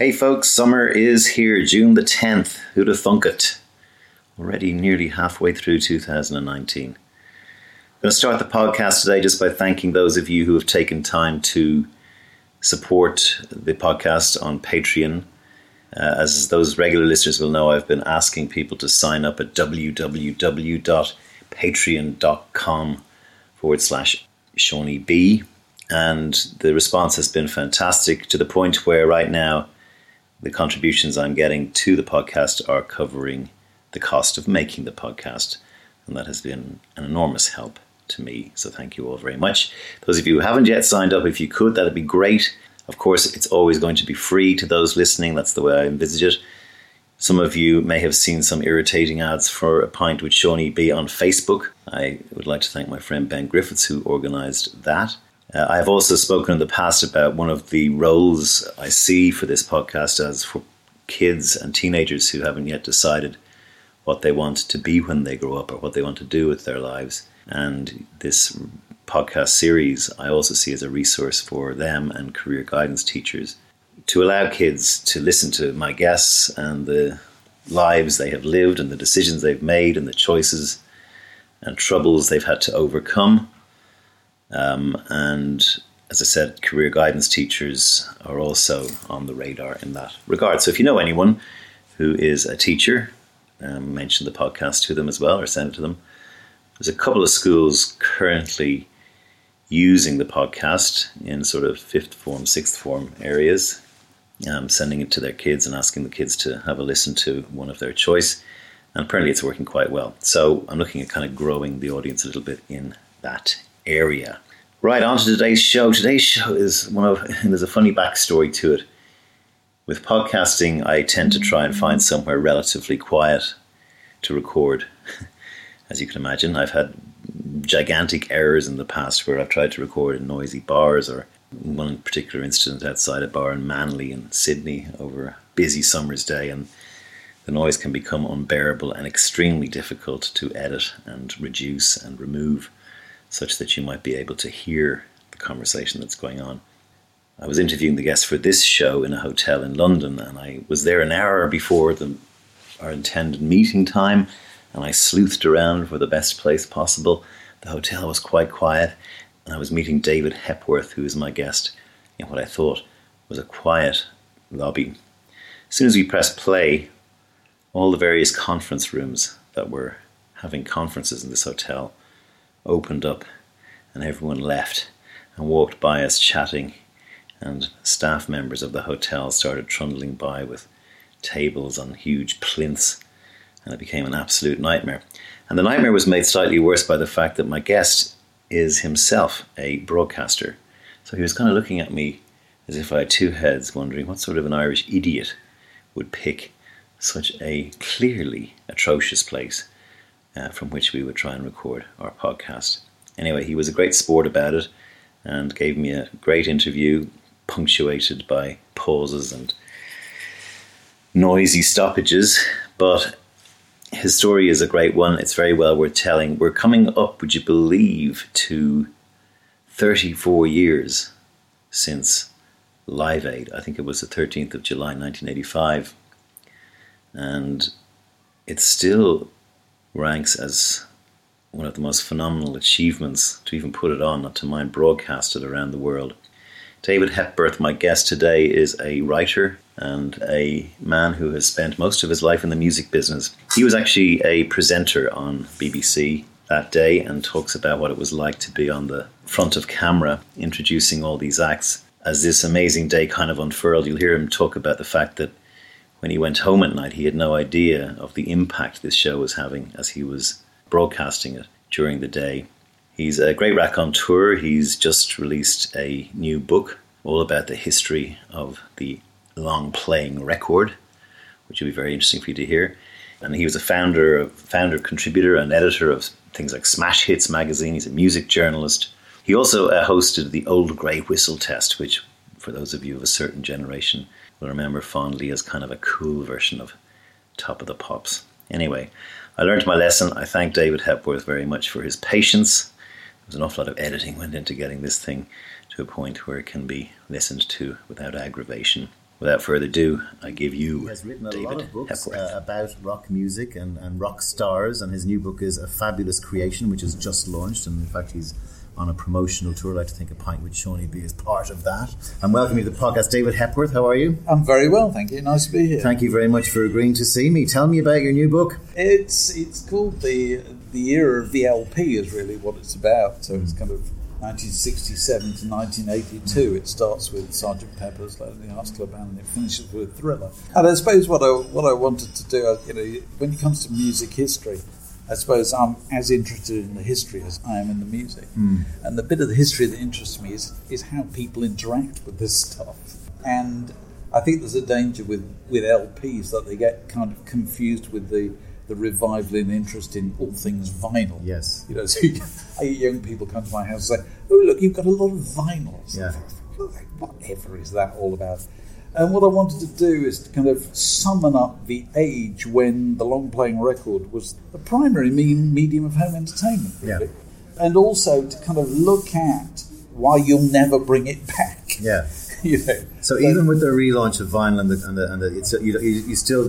Hey folks, summer is here, June the 10th. Who'd have thunk it? Already nearly halfway through 2019. I'm going to start the podcast today just by thanking those of you who have taken time to support the podcast on Patreon. Uh, as those regular listeners will know, I've been asking people to sign up at www.patreon.com forward slash Seaniebee. And the response has been fantastic to the point where right now the contributions I'm getting to the podcast are covering the cost of making the podcast. And that has been an enormous help to me. So thank you all very much. Those of you who haven't yet signed up, if you could, that'd be great. Of course, it's always going to be free to those listening. That's the way I envisage it. Some of you may have seen some irritating ads for a pint with Seaniebee on Facebook. I would like to thank my friend Ben Griffiths who organised that. Uh, I have also spoken in the past about one of the roles I see for this podcast as for kids and teenagers who haven't yet decided what they want to be when they grow up or what they want to do with their lives. And this podcast series I also see as a resource for them and career guidance teachers to allow kids to listen to my guests and the lives they have lived and the decisions they've made and the choices and troubles they've had to overcome um, and as I said, career guidance teachers are also on the radar in that regard. So if you know anyone who is a teacher, um, mention the podcast to them as well or send it to them. There's a couple of schools currently using the podcast in sort of fifth form, sixth form areas, um, sending it to their kids and asking the kids to have a listen to one of their choice. And apparently it's working quite well. So I'm looking at kind of growing the audience a little bit in that area. Right, on to today's show. Today's show is one of, there's a funny backstory to it. With podcasting, I tend to try and find somewhere relatively quiet to record. As you can imagine, I've had gigantic errors in the past where I've tried to record in noisy bars or one particular incident outside a bar in Manly in Sydney over a busy summer's day and the noise can become unbearable and extremely difficult to edit and reduce and remove such that you might be able to hear the conversation that's going on. I was interviewing the guests for this show in a hotel in London, and I was there an hour before the, our intended meeting time, and I sleuthed around for the best place possible. The hotel was quite quiet, and I was meeting David Hepworth, who is my guest, in what I thought was a quiet lobby. As soon as we pressed play, all the various conference rooms that were having conferences in this hotel opened up and everyone left and walked by us chatting and staff members of the hotel started trundling by with tables on huge plinths and it became an absolute nightmare. And the nightmare was made slightly worse by the fact that my guest is himself a broadcaster. So he was kind of looking at me as if I had two heads, wondering what sort of an Irish idiot would pick such a clearly atrocious place uh, from which we would try and record our podcast. Anyway, he was a great sport about it and gave me a great interview, punctuated by pauses and noisy stoppages. But his story is a great one. It's very well worth telling. We're coming up, would you believe, to 34 years since Live Aid. I think it was the 13th of July 1985. And it's still ranks as one of the most phenomenal achievements to even put it on, not to mind broadcast it around the world. David Hepworth, my guest today, is a writer and a man who has spent most of his life in the music business. He was actually a presenter on BBC that day and talks about what it was like to be on the front of camera introducing all these acts. As this amazing day kind of unfurled, you'll hear him talk about the fact that when he went home at night, he had no idea of the impact this show was having as he was broadcasting it during the day. He's a great raconteur. He's just released a new book all about the history of the long playing record, which will be very interesting for you to hear. And he was a founder, founder, contributor, and editor of things like Smash Hits magazine. He's a music journalist. He also uh, hosted the Old Grey Whistle Test, which, for those of you of a certain generation, will remember fondly as kind of a cool version of Top of the Pops. Anyway, I learned my lesson. I thank David Hepworth very much for his patience. There was an awful lot of editing went into getting this thing to a point where it can be listened to without aggravation. without further ado, I give you He has written a David lot of books uh, about rock music and, and rock stars, and his new book is A Fabulous Creation, which is just launched. And in fact, he's on a promotional tour. I'd like to think a pint with Seaniebee is part of that. I'm welcoming to the podcast David Hepworth. How are you? I'm very well, thank you. Nice to be here. Thank you very much for agreeing to see me. Tell me about your new book. It's it's called the the era of the LP is really what it's about. So it's kind of 1967 to 1982. It starts with Sergeant Pepper's Lonely Hearts Club Band and it finishes with Thriller. And I suppose what I what I wanted to do, uh, you know, when it comes to music history. I suppose I'm as interested in the history as I am in the music. Hmm. And the bit of the history that interests me is, is how people interact with this stuff. And I think there's a danger with, with LPs that they get kind of confused with the, the revival in interest in all things vinyl. Yes. You know, so you, young people come to my house and say, "Oh, look, you've got a lot of vinyls." Yeah. Whatever is that all about? And what I wanted to do is to kind of summon up the age when the long playing record was the primary mean medium of home entertainment, really. Yeah. And also to kind of look at why you'll never bring it back. Yeah. you know. So even with the relaunch of vinyl and the, and the, and the it's, you, you, still,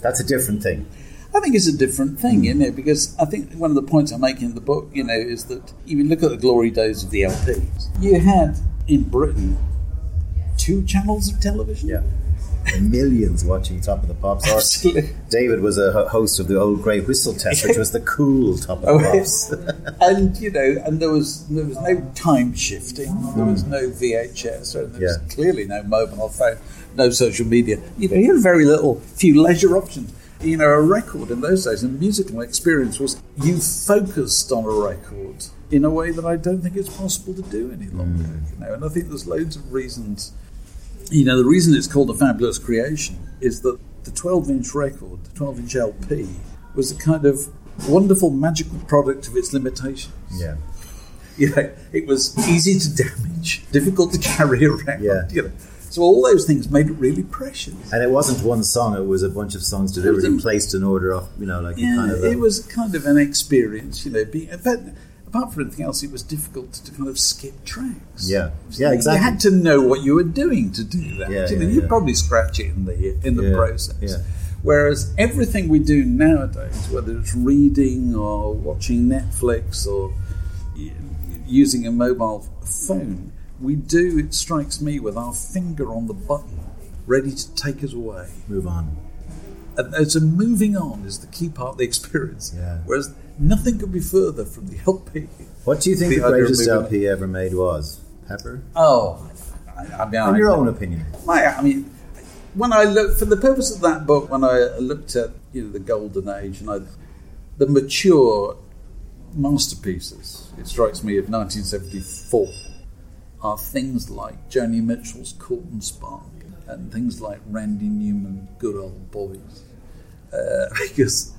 that's a different thing. I think it's a different thing, mm. you know, because I think one of the points I make in the book, you know, is that if you look at the glory days of the LP, you had in Britain two channels of television. Yeah. Millions watching Top of the Pops. Or Absolutely. David was a host of the old Grey Whistle Test, which was the cool Top of Oh, the Pops. and you know, and there was there was no time shifting, there hmm. was no VHS, or there was clearly no mobile phone, no social media. You know, you had very little, few leisure options. You know, a record in those days, and musical experience was you focused on a record in a way that I don't think it's possible to do any longer. Hmm. You know, and I think there's loads of reasons. You know, the reason it's called a fabulous creation is that the 12-inch record, the 12-inch LP, was a kind of wonderful magical product of its limitations. yeah. You know, it was easy to damage, difficult to carry around. Yeah. You know, so all those things made it really precious. And it wasn't one song; it was a bunch of songs deliberately placed in order of, you know, like a kind of. A, it was kind of an experience. You know, being but apart from anything else, it was difficult to kind of skip tracks. Yeah. Yeah, exactly. You had to know what you were doing to do that. Yeah, you know, yeah, you'd yeah. probably scratch it in the in the Yeah, process. yeah. Whereas everything we do nowadays, whether it's reading or watching Netflix or using a mobile phone, we do, it strikes me, with our finger on the button, ready to take us away. move on. And and so moving on is the key part of the experience. Yeah. Whereas nothing could be further from the LP. What do you think The the, greatest LP ever made was? Pepper? Oh, I, I mean, In I- your own opinion. My, I mean, when I look for the purpose of that book, when I looked at you know the golden age and I, the mature masterpieces, it strikes me of 1974 are things like Joni Mitchell's Court and Spark and things like Randy Newman, Good Old Boys. Uh, because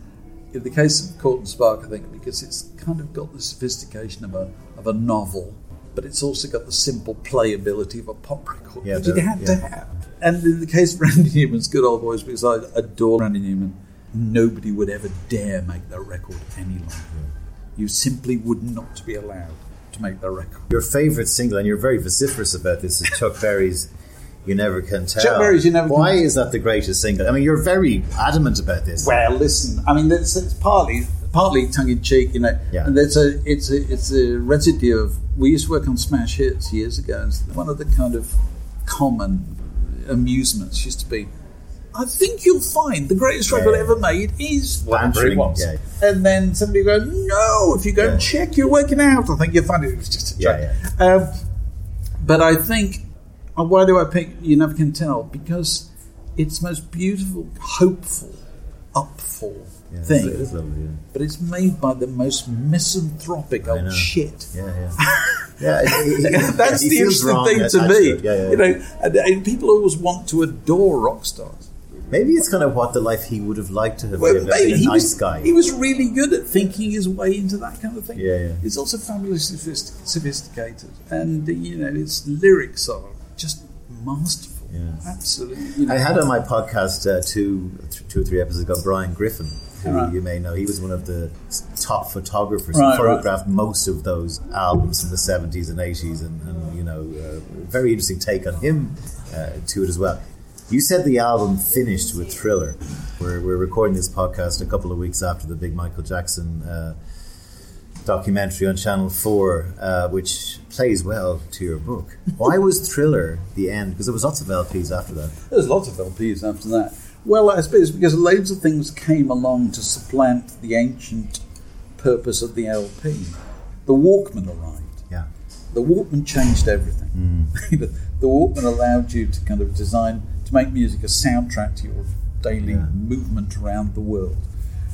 in the case of Court and Spark, I think because it's kind of got the sophistication of a, of a novel, but it's also got the simple playability of a pop record, Yeah, which it the- had yeah. to have. And in the case of Randy Newman's Good Old Boys, because I adore Randy Newman, nobody would ever dare make that record any longer. You simply would not be allowed to make that record. Your favourite single, and you're very vociferous about this, is Chuck Berry's You Never Can Tell. Chuck Berry's You Never Why Tell. is that the greatest single? I mean, you're very adamant about this. Well, listen. I mean, it's, it's partly partly tongue in cheek, you know. Yeah. And there's a it's a it's a residue of. We used to work on smash hits years ago. And one of the kind of common amusements used to be. I think you'll find the greatest record Yeah. ever made is whatever Bantering, yeah. And then somebody go, no, if you go and check, you're working out. I think you'll find it was just a joke. Yeah, Um, but I think, why do I pick You Never Can Tell? Because it's the most beautiful, hopeful, upful Yeah, thing. It is lovely, yeah. But it's made by the most misanthropic old shit. Yeah, yeah. yeah it- it- That's he the interesting wrong thing to me. Yeah, yeah, You know, and, and people always want to adore rock stars. Maybe it's kind of what the life he would have liked to have Well, lived. maybe a he nice was, guy. he was really good at thinking his way into that kind of thing. Yeah, yeah. He's also fabulously sophisticated, and you know his lyrics are just masterful. Yeah. Absolutely. You know, I had on my podcast uh, two, th- two or three episodes ago Brian Griffin, who Right. you may know. He was one of the top photographers Right, and right. photographed most of those albums from the 70s and 80s, and, and you know, uh, very interesting take on him uh, to it as well. You said the album finished with Thriller. We're, we're recording this podcast a couple of weeks after the big Michael Jackson uh, documentary on Channel 4, uh, which plays well to your book. Why was Thriller the end? Because there was lots of LPs after that. There was lots of LPs after that. Well, I suppose because loads of things came along to supplant the ancient purpose of the LP. The Walkman arrived. Yeah. The Walkman changed everything. the Walkman allowed you to kind of design, to make music a soundtrack to your daily Yeah. movement around the world.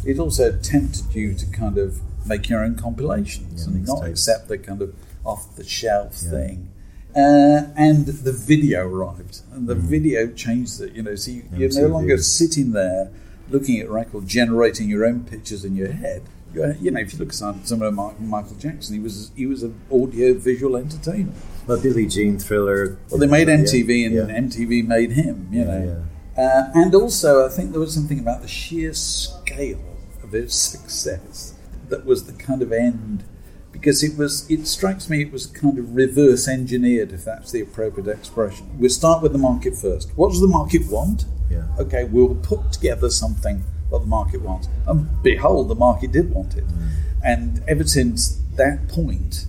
It also tempted you to kind of make your own compilations Yeah, and not mixtapes. accept the kind of off the shelf Yeah. thing. Uh, and the video arrived, and the video changed it. You know, so you, you're no longer sitting there looking at record, generating your own pictures in your head. You you know, if you look at some of Michael, Jackson, he was he was an audio visual entertainer. Well, Billie Jean Thriller. Well, they made MTV, and yeah. MTV made him. You know, Uh, and also I think there was something about the sheer scale of his success that was the kind of end. Because it was, it strikes me, it was kind of reverse engineered, if that's the appropriate expression. We'll start with the market first. What does the market want? Yeah. Okay, we'll put together something that the market wants. And behold, the market did want it. Mm. And ever since that point,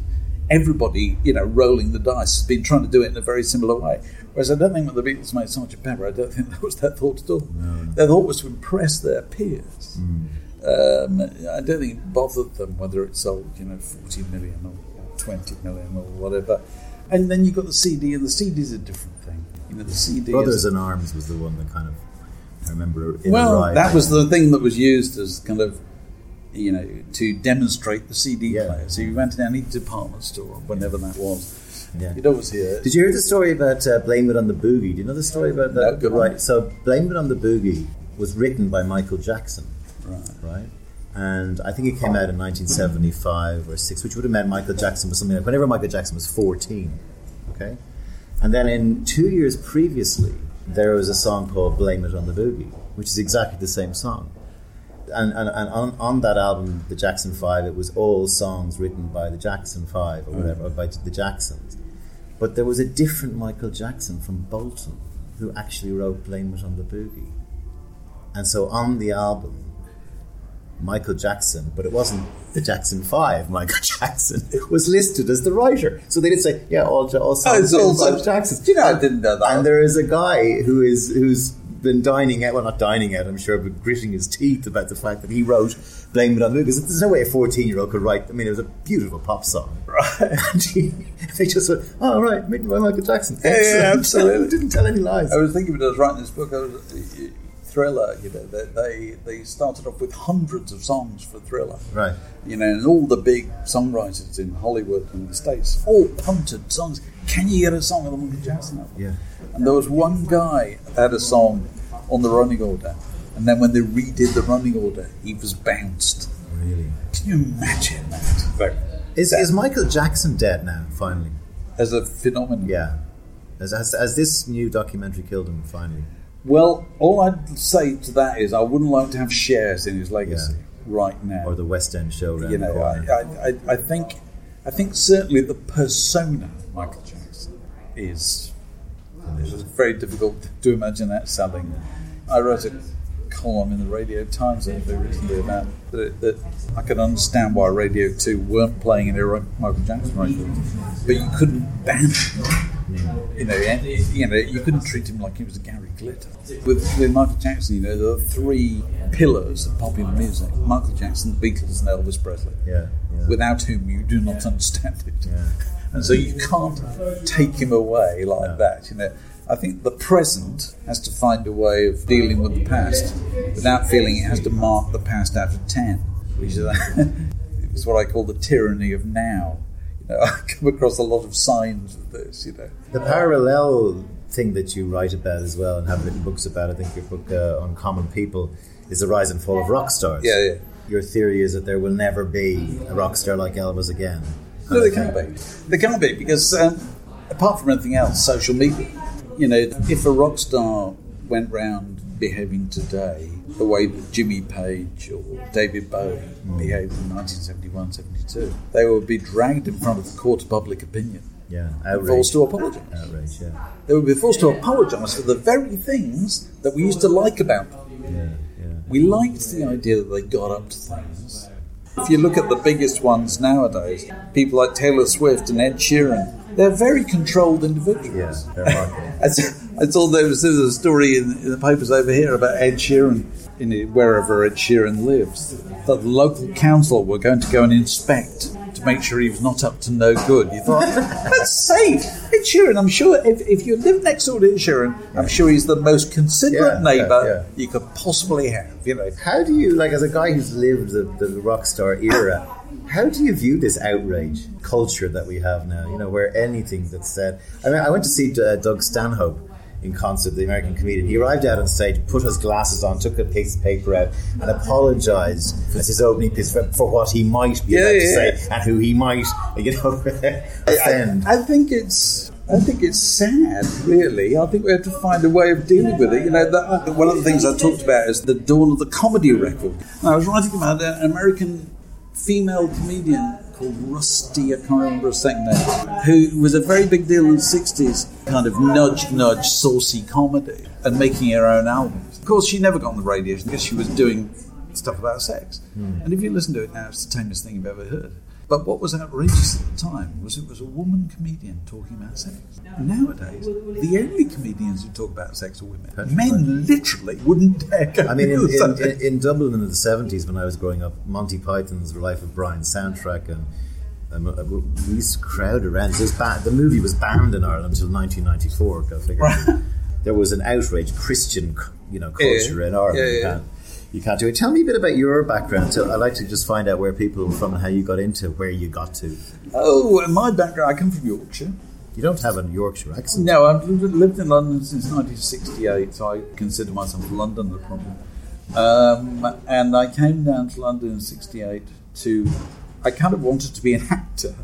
everybody, you know, rolling the dice has been trying to do it in a very similar way. Whereas I don't think when the Beatles made Sgt. Pepper, I don't think that was their thought at all. Their thought was to impress their peers. Mm. Um, I don't think it bothered them whether it sold, you know, 40 million or 20 million or whatever. And then you've got the CD, and the CD is a different thing. You know, the CD Brothers is in Arms was the one that kind of, I remember it well, that was the thing that was used as kind of, you know, to demonstrate the CD Yeah. player. So you went to any department store, whenever that was, Yeah. you'd always hear. Did you hear the story about uh, Blame It on the Boogie? Do you know the story about that? No, right. So Blame It on the Boogie was written by Michael Jackson, Right. right? And I think it came out in 1975 or 6, which would have meant Michael Jackson was something like whenever Michael Jackson was 14. Okay? And then in two years previously, there was a song called Blame It on the Boogie, which is exactly the same song. And, and, and on, on that album, the Jackson Five, it was all songs written by the Jackson Five or whatever, or by the Jacksons. But there was a different Michael Jackson from Bolton who actually wrote Blame It on the Boogie. And so on the album, Michael Jackson, but it wasn't the Jackson Five. Michael Jackson was listed as the writer, so they did say, "Yeah, all, all songs oh, it's all by Jackson." You know, I didn't know that. And there is a guy who is who's been dining out, well, not dining out, I'm sure, but gritting his teeth about the fact that he wrote "Blame It on Me" because there's no way a 14 year old could write. I mean, it was a beautiful pop song, Right. and he, they just went, "Oh, right, written by Michael Jackson." Yeah, yeah, absolutely. Didn't tell any lies. I was thinking when I was writing this book, I was, Thriller, you know, they, they, they started off with hundreds of songs for Thriller. Right. You know, and all the big songwriters in Hollywood and the States all punted songs. Can you get a song with a Michael Jackson album? Yeah. And there was one guy that had a song on the running order, and then when they redid the running order, he was bounced. Really. Can you imagine that? Is, is Michael Jackson dead now? Finally. As a phenomenon. Yeah. Has, has, has this new documentary killed him? Finally. Well, all I'd say to that is I wouldn't like to have shares in his legacy Yeah. right now. Or the West End show you know, I. I, I, think I think certainly the persona Michael Jackson is it's very difficult to imagine that selling. I wrote a column in the Radio Times very recently about that, that I could understand why Radio Two weren't playing any Michael Jackson records, but you couldn't ban him. You know, you know, you couldn't treat him like he was a Gary Glitter. With, with Michael Jackson, you know, there are three pillars of popular music: Michael Jackson, the Beatles, and Elvis Presley yeah. yeah. without whom you do not understand it. Yeah. And so you can't take him away like No. that. You know, I think the present has to find a way of dealing with the past without feeling it has to mark the past out of ten, which is it's what I call the tyranny of now. You know, I come across a lot of signs of this. You know, The parallel thing that you write about as well and have written books about, I think your book uh, on common people, is the rise and fall of rock stars. Yeah, yeah. Your theory is that there will never be a rock star like Elvis again. No, they can't be. They can't be because, um, apart from anything else, social media. You know, if a rock star went round behaving today the way that Jimmy Page or David Bowie behaved in 1971, 72, they would be dragged in front of the court of public opinion Yeah, outrage. forced to apologise. Outrage, yeah. They would be forced to apologise for the very things that we used to like about them. Yeah, yeah. We liked the idea that they got up to things. If you look at the biggest ones nowadays, people like Taylor Swift and Ed Sheeran, they're very controlled individuals. Yeah. I I saw there was, a story in, in the papers over here about Ed Sheeran, in wherever Ed Sheeran lives, that the local council were going to go and inspect to make sure he was not up to no good. You thought, that's safe. Ed Sheeran, I'm sure if, if you live next door to Ed Sheeran, I'm sure he's the most considerate Yeah, neighbour yeah, yeah. you could possibly have. You know, How do you, like, as a guy who's lived the, the rock star era, how do you view this outrage culture that we have now? You know, where anything that's said. I mean, I went to see uh, Doug Stanhope in concert, the American comedian. He arrived out on stage, put his glasses on, took a piece of paper out, and apologised as his opening piece for, for what he might be Yeah, about to yeah. say and who he might, you know, offend. I think it's. I think it's sad, really. I think we have to find a way of dealing with it. You know, that, one of the things I talked about is the dawn of the comedy record. And I was writing about an American female comedian called Rusty, I can't remember her second name, who was a very big deal in the 60s, kind of nudge, nudge, saucy comedy, and making her own albums. Of course, she never got on the radio because she was doing stuff about sex. Hmm. And if you listen to it now, it's the tamest thing you've ever heard. But what was outrageous at the time was it was a woman comedian talking about sex. Nowadays, the only comedians who talk about sex are women. Men literally wouldn't dare go I mean, in, in, in, in Dublin in the 70s, when I was growing up, Monty Python's Life of Brian soundtrack, and um, uh, we used to crowd around. So it was ba- the movie was banned in Ireland until 1994. Go figure. There was an outrage Christian, you know, culture Yeah. in Ireland. Yeah, yeah. You can't do it. Tell me a bit about your background. So I'd like to just find out where people are from and how you got into where you got to. Oh, my background, I come from Yorkshire. You don't have a Yorkshire accent. No, I've lived, lived in London since 1968, so I consider myself Londoner probably. Um, and I came down to London in 68 to, I kind of wanted to be an actor.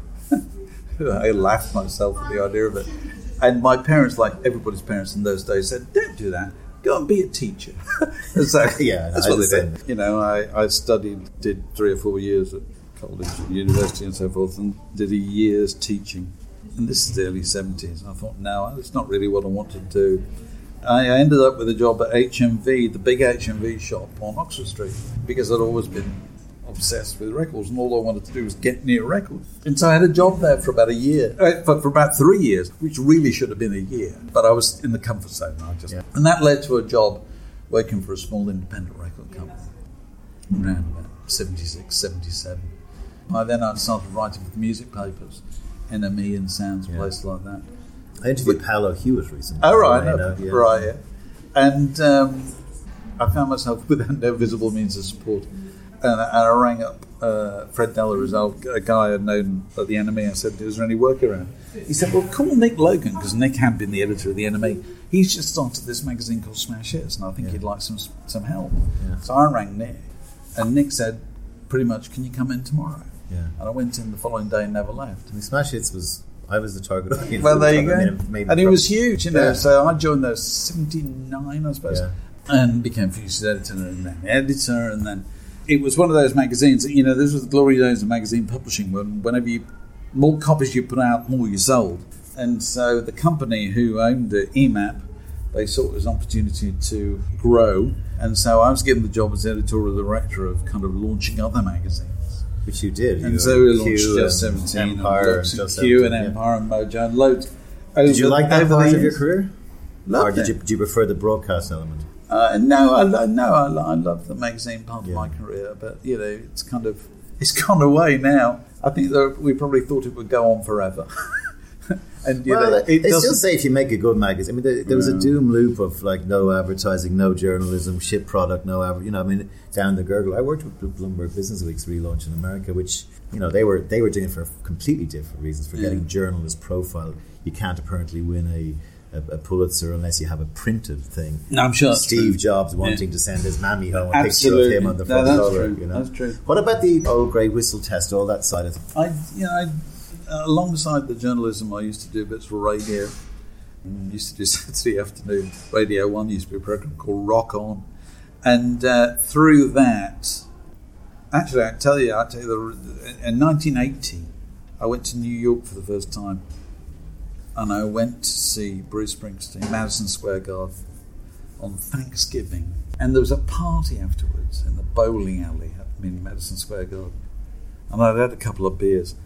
I laughed myself at the idea of it. And my parents, like everybody's parents in those days, said, don't do that. Go and be a teacher. So Yeah, that's I what they did. You know, I, I studied, did three or four years at college, university, and so forth, and did a year's teaching. And this is the early 70s. I thought, no, that's not really what I want to do. I ended up with a job at HMV, the big HMV shop on Oxford Street, because I'd always been obsessed with records, and all I wanted to do was get near records. And so I had a job there for about a year, uh, for, for about three years, which really should have been a year. But I was in the comfort zone. I just, Yeah. and that led to a job working for a small independent record company around about 76, 77. By then I started writing for music papers, NME and Sounds, places like that. I interviewed Paolo Hewitt recently. Oh, right, no, know, yeah. right, yeah. And um, I found myself without no visible means of support. And I, I rang up uh, Fred Delarizal, a guy I'd known at the NME. I said, Is there any work around? He said, Well, call Nick Logan, because Nick had been the editor of the NME. He's just started this magazine called Smash Hits, and I think he'd like some some help. Yeah. So I rang Nick, and Nick said, Pretty much, can you come in tomorrow? Yeah. And I went in the following day and never left. I mean, Smash Hits was I was the target audience. Well, there you go. made and it was huge, you know. Yeah. So I joined there '79, I suppose, Yeah. and became Future's editor and then editor, and then it was one of those magazines. that, You know, this was the glory days of magazine publishing. When whenever you more copies you put out, more you sold. And so the company who owned it, EMAP, they saw it as an opportunity to grow. And so I was given the job as editorial director of kind of launching other magazines. which you did. And You so we launched Q Just and 17 Empire, and, and Just Q and 17, yeah. Empire and Mojo and loads. Did you like that the part of your career? Loved or did you, do you prefer the broadcast element? Uh, no, I lo- no, I, lo- I love the magazine part Yeah. of my career, but you know, it's kind of it's gone away now. I think that we probably thought it would go on forever, and you well, know, they it they still say if you make a good magazine. I mean, there, there was a doom loop of like no advertising, no journalism, shit product, no adver- You know, I mean, down the gurgle. I worked with Bloomberg Business Week's relaunch in America, which you know they were they were doing it for completely different reasons. For Yeah. getting journalist profile, you can't apparently win a. A, a Pulitzer, unless you have a printed thing. No, I'm sure Steve. Jobs wanting to send his mammy home a picture of him on the No, front that's cover. true. You know? That's true. What about the old grey whistle test? All that side of it. I, you know, I, alongside the journalism, I used to do bits for radio. And used to do Saturday afternoon Radio One. Used to be a program called Rock On, and uh, through that, actually, I tell you, I tell you, the, in 1980, I went to New York for the first time, and I went to see Bruce Springsteen, Madison Square Garden, on Thanksgiving. And there was a party afterwards in the bowling alley in Madison Square Garden. And I'd had a couple of beers.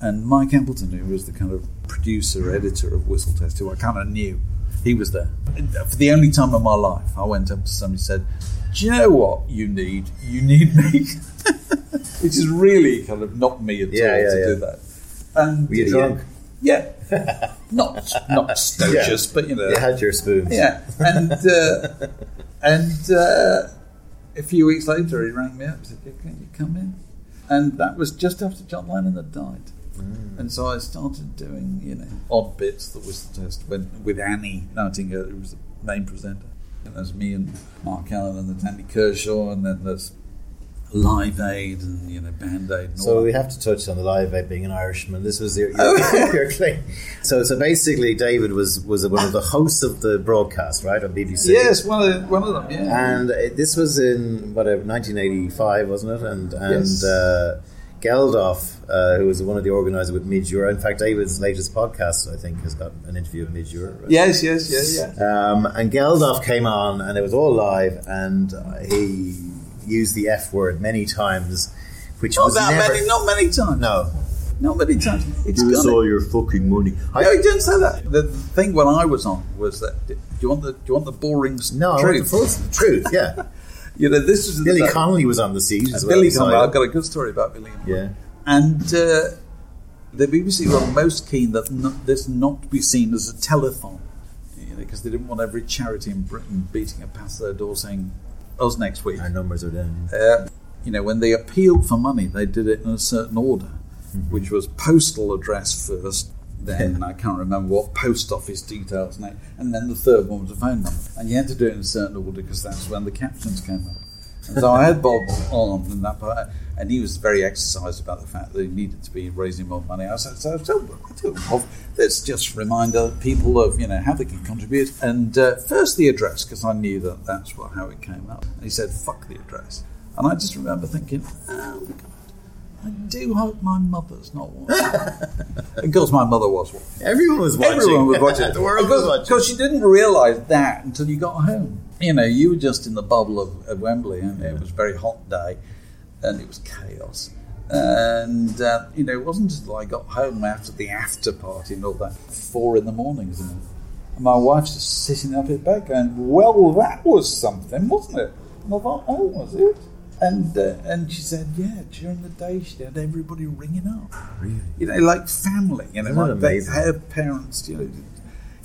And Mike Appleton, who was the kind of producer, editor of Whistle Test, who I kind of knew, he was there. And for the only time in my life, I went up to somebody and said, Do you know what you need? You need me. Which is really kind of not me at Yeah, all yeah, to yeah. do that. And Were you drunk? Yeah. not not stocious, but you know. You had your spoons. Yeah, and uh, and uh, a few weeks later, he rang me up and said, "Can you come in?" And that was just after John Lennon had died. And so I started doing, you know, odd bits that was test when, with Annie Nightingale, who was the main presenter. And there's me and Mark Ellen and there's Andy Kershaw, and then there's Live Aid and you know Band Aid. All So that. we have to touch on the live aid being an Irishman. This was your, your, Oh. your claim. So, so basically, David was was one of the hosts of the broadcast, right, on BBC. yes, one of one of them. Yeah, And this was in whatever 1985, wasn't it? And and Yes. uh, Geldof, uh, who was one of the organisers with Midge Ure. In fact, David's latest podcast, I think, has got an interview with Midge Ure. right? yes, yes, yeah, yeah. Um, and Geldof came on, and it was all live, and he used the F word many times, which Not was that never. many, not many times. no, Not many times. It's give us all your fucking money. I, No, he didn't say that. The thing when I was on was that. Do you want the Do you want the boring no, I want truth? the full truth. Yeah, You know, this is Billy the, Connolly was on the seat as well. Billy beside Connolly. him. I've got a good story about Billy. Connolly. Yeah. And uh, the BBC were most keen that not, this not be seen as a telethon, you know, because they didn't want every charity in Britain beating up past their door saying, "Us next week." Our numbers are down. Uh, you know, when they appealed for money, they did it in a certain order, which was postal address first, then I can't remember what post office details, and then the third one was a phone number. And you had to do it in a certain order because that's when the captions came up. And so I had Bob on in that part, and he was very exercised about the fact that he needed to be raising more money. I said, so, so Bob, let's just remind other people of you know how they can contribute. And uh, first the address because I knew that that's what how it came up. And he said, "Fuck the address," and I just remember thinking, "Oh god." I do hope my mother's not watching. of course, my mother was watching. Everyone was watching. Everyone was watching. the world was because, watching. because you didn't realise that until you got home. You know, you were just in the bubble of, of Wembley, and it was a very hot day, and it was chaos. And uh, you know, it wasn't until I got home after the after party and all that, four in the morning, isn't it? And my wife's just sitting up in bed going, "Well, that was something, wasn't it?" And I thought, "Oh, was it?" And uh, and she said, "Yeah." During the day, she had everybody ringing up Really? you know, like family, you know, Isn't like they, her parents, you know,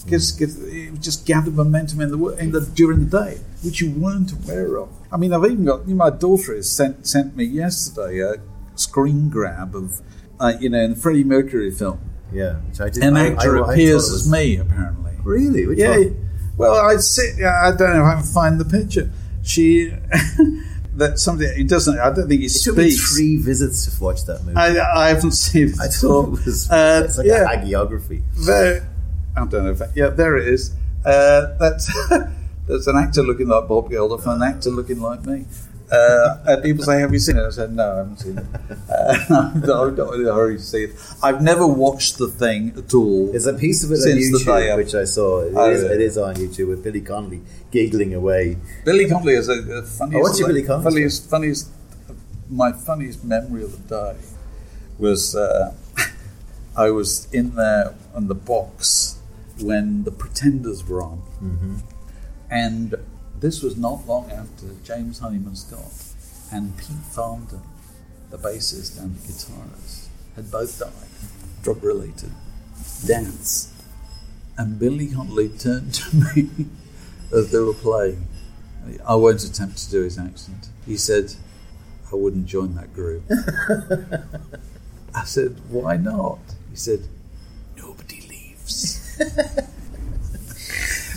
because it just gathered momentum in the in the during the day, which you weren't aware of. I mean, I've even got you know, my daughter has sent sent me yesterday a screen grab of, uh, you know, in the Freddie Mercury film, Yeah, which I did. an actor I- I appears as me apparently. Really? Which Yeah. one? Well, I sit. I don't know if I can find the picture. She. That something it doesn't. I don't think he It took me speaks. three visits to watch that movie. I, I haven't seen it. I thought it was Uh, it's like yeah. a hagiography. I don't know if yeah, there it is. Uh, that's there's an actor looking like Bob Geldof and an actor looking like me. Uh, and people say, "Have you seen it?" I said, "No, I haven't seen it. Uh, I'm not in a hurry to see it. I've never watched the thing at all. There's a piece of it on YouTube which I saw. It is, Oh, yeah. it is on YouTube with Billy Connolly giggling away. Billy Connolly is a, a funniest. Oh, what's your Billy Connolly Funniest, funniest. My funniest memory of the day was uh, I was in there on the box when the Pretenders were on, mm-hmm. and this was not long after James Honeyman Scott and Pete Farndon, the bassist and the guitarist, had both died, drug related deaths. And Billy Connolly turned to me as they were playing. I won't attempt to do his accent. He said, I wouldn't join that group. I said, Why not? He said, Nobody.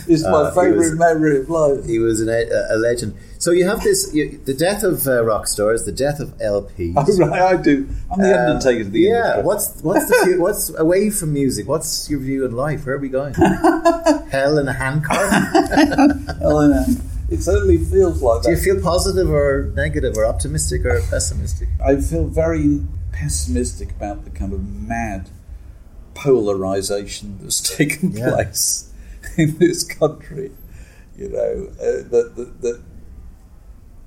It's my Uh, favourite was- memory of life. He was an, a, a legend. So you have this: you, the death of uh, rock stars, the death of LPs. Oh, right, I do. I'm the Uh, undertaker of the yeah. industry. What's what's the what's away from music? What's your view in life? Where are we going? Hell in a handcart? Hell in a. It certainly feels like Do you feel positive or negative or optimistic or pessimistic? I feel very pessimistic about the kind of mad polarization that's taken Yeah. place in this country. You know uh, that, that that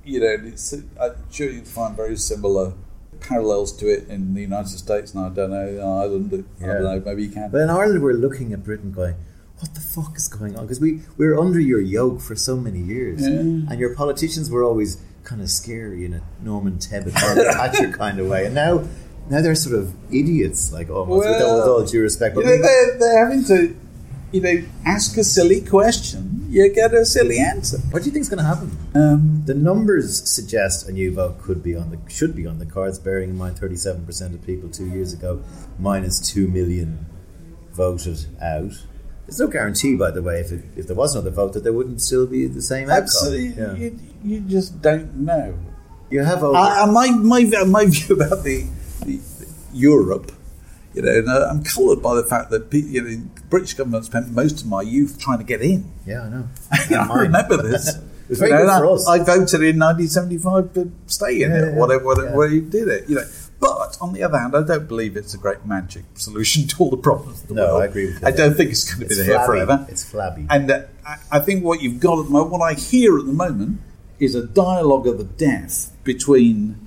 you know it's, I'm sure you'll find very similar parallels to it in the United States, and I don't know in Ireland. I don't know. Maybe you can. But in Ireland, we're looking at Britain going, what the fuck is going on? Because we, we were under your yoke for so many years. Yeah. And your politicians were always kind of scary in a Norman Tebbit, Thatcher kind of way. And now now they're sort of idiots, like almost, with, all, with all due respect. you But know, they're, they're having to, you know, ask a silly question. You get a silly answer. what do you think is going to happen? Um, The numbers suggest a new vote could be on the should be on the cards, bearing in mind thirty seven percent of people two years ago, minus two million voted out. There's no guarantee, by the way, if it, if there was another vote, that there wouldn't still be the same outcome. absolutely, Yeah. you, you just don't know. You have over. I, I, my, my, my view about the Europe, you know, and uh, I'm coloured by the fact that you know, the British government spent most of my youth trying to get in. yeah, I know. I remember this. Very You know, good for I, us. I voted in 1975 to stay in Yeah, it, yeah, whatever, whatever, yeah. whatever you did it. You know, but on the other hand, I don't believe it's a great magic solution to all the problems of the No, world. I agree with you. I don't think it's going to be there flabby. forever. It's flabby. And uh, I, I think what you've got at the moment, what I hear at the moment, is a dialogue of the death between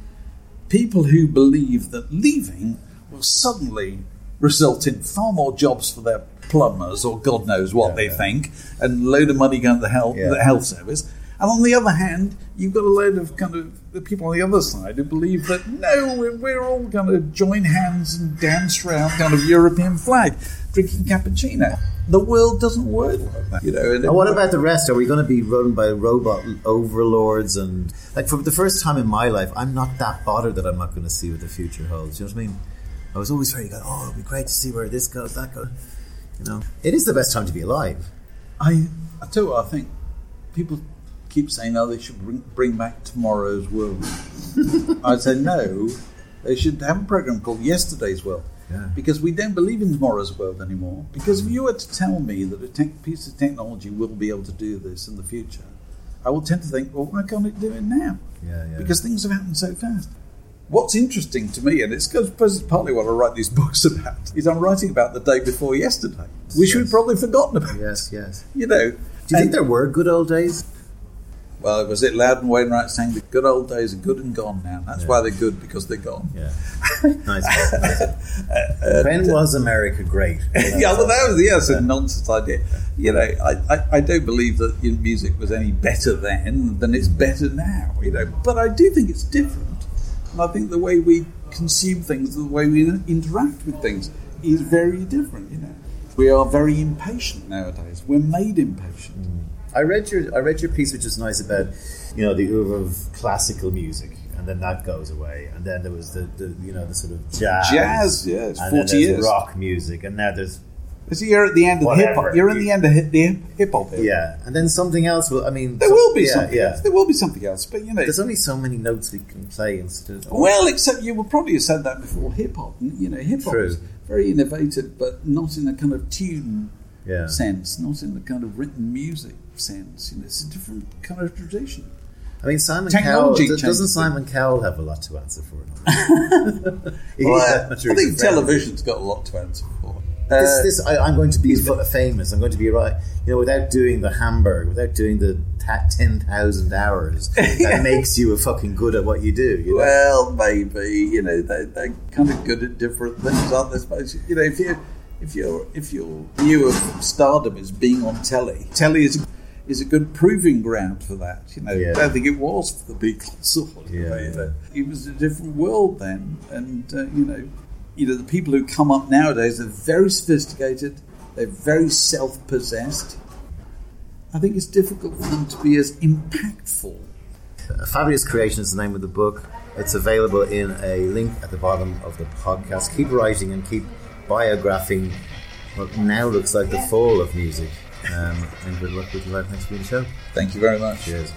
people who believe that leaving will suddenly result in far more jobs for their plumbers or God knows what Yeah, they yeah. think, and a load of money going to the health, Yeah. the health service. And on the other hand, you've got a load of kind of the people on the other side who believe that no, we're, we're all going to join hands and dance around kind of European flag, drinking cappuccino. The world doesn't work like that, you know. And And what about the rest? Are we going to be run by robot overlords? And like for the first time in my life, I'm not that bothered that I'm not going to see what the future holds. You know what I mean? I was always very good. Oh, it'll be great to see where this goes, that goes. You know, it is the best time to be alive. I, I tell you what, I think people keep saying, oh, they should bring, bring back tomorrow's world. I'd say no, they should have a program called Yesterday's World. Yeah. Because we don't believe in tomorrow's world anymore. Because if you were to tell me that a tech piece of technology will be able to do this in the future, I will tend to think, well, why can't it do it now? Yeah, yeah. Because things have happened so fast. What's interesting to me, and it's because partly what I write these books about, is I'm writing about the day before yesterday, which we've Yes. probably forgotten about. yes, yes. You know, Do you think there were good old days? Well, was it Loudon Wainwright saying the good old days are good and gone now? That's Yeah. why they're good because they're gone. Yeah. nice. Uh, when uh, was America great? yeah, well, that was yeah, it's a nonsense idea. You know, I, I, I don't believe that music was any better then than it's better now. You know, but I do think it's different, and I think the way we consume things, the way we interact with things, is very different. You know, we are very impatient nowadays. We're made impatient. I read your I read your piece, which is nice about you know the oeuvre of classical music, and then that goes away, and then there was the, the you know the sort of jazz, Jazz, yeah, it's 40 years. rock music, and now there's So you're at the end of hip hop. You're in the end of hip- the hip hop. yeah, and then something else. Will I mean There so- will be yeah, something Yeah, else. There will be something else. But you know, there's only so many notes we can play instead. Of, well, except you would probably have said that before hip hop. You know, hip hop is very innovative, but not in a kind of tune yeah, sense, not in the kind of written music sense. You know, it's a different kind of tradition. I mean Simon Technology Cowell. Doesn't Simon Cowell have a lot to answer for? Well, yeah, I think he's a friend. television's got a lot to answer for. this, Uh, this I, I'm going to be famous. I'm going to be right. You know, without doing the Hamburg, without doing the ta- ten thousand hours, that makes you a fucking good at what you do. You know? Well, maybe you know they they're kind of good at different things, aren't they? Suppose you know if you if your if your view of stardom is being on telly, telly is is a good proving ground for that. You know, Yeah. I don't think it was for the Beatles or whatever. Yeah, yeah. it was a different world then, and uh, you know, you know the people who come up nowadays are very sophisticated. They're very self-possessed. I think it's difficult for them to be as impactful A Fabulous Creation is the name of the book. It's available in a link at the bottom of the podcast. Keep writing and keep biographing what now looks like the fall of music. Um, and good luck with your life next week show. Thank you very much. Cheers.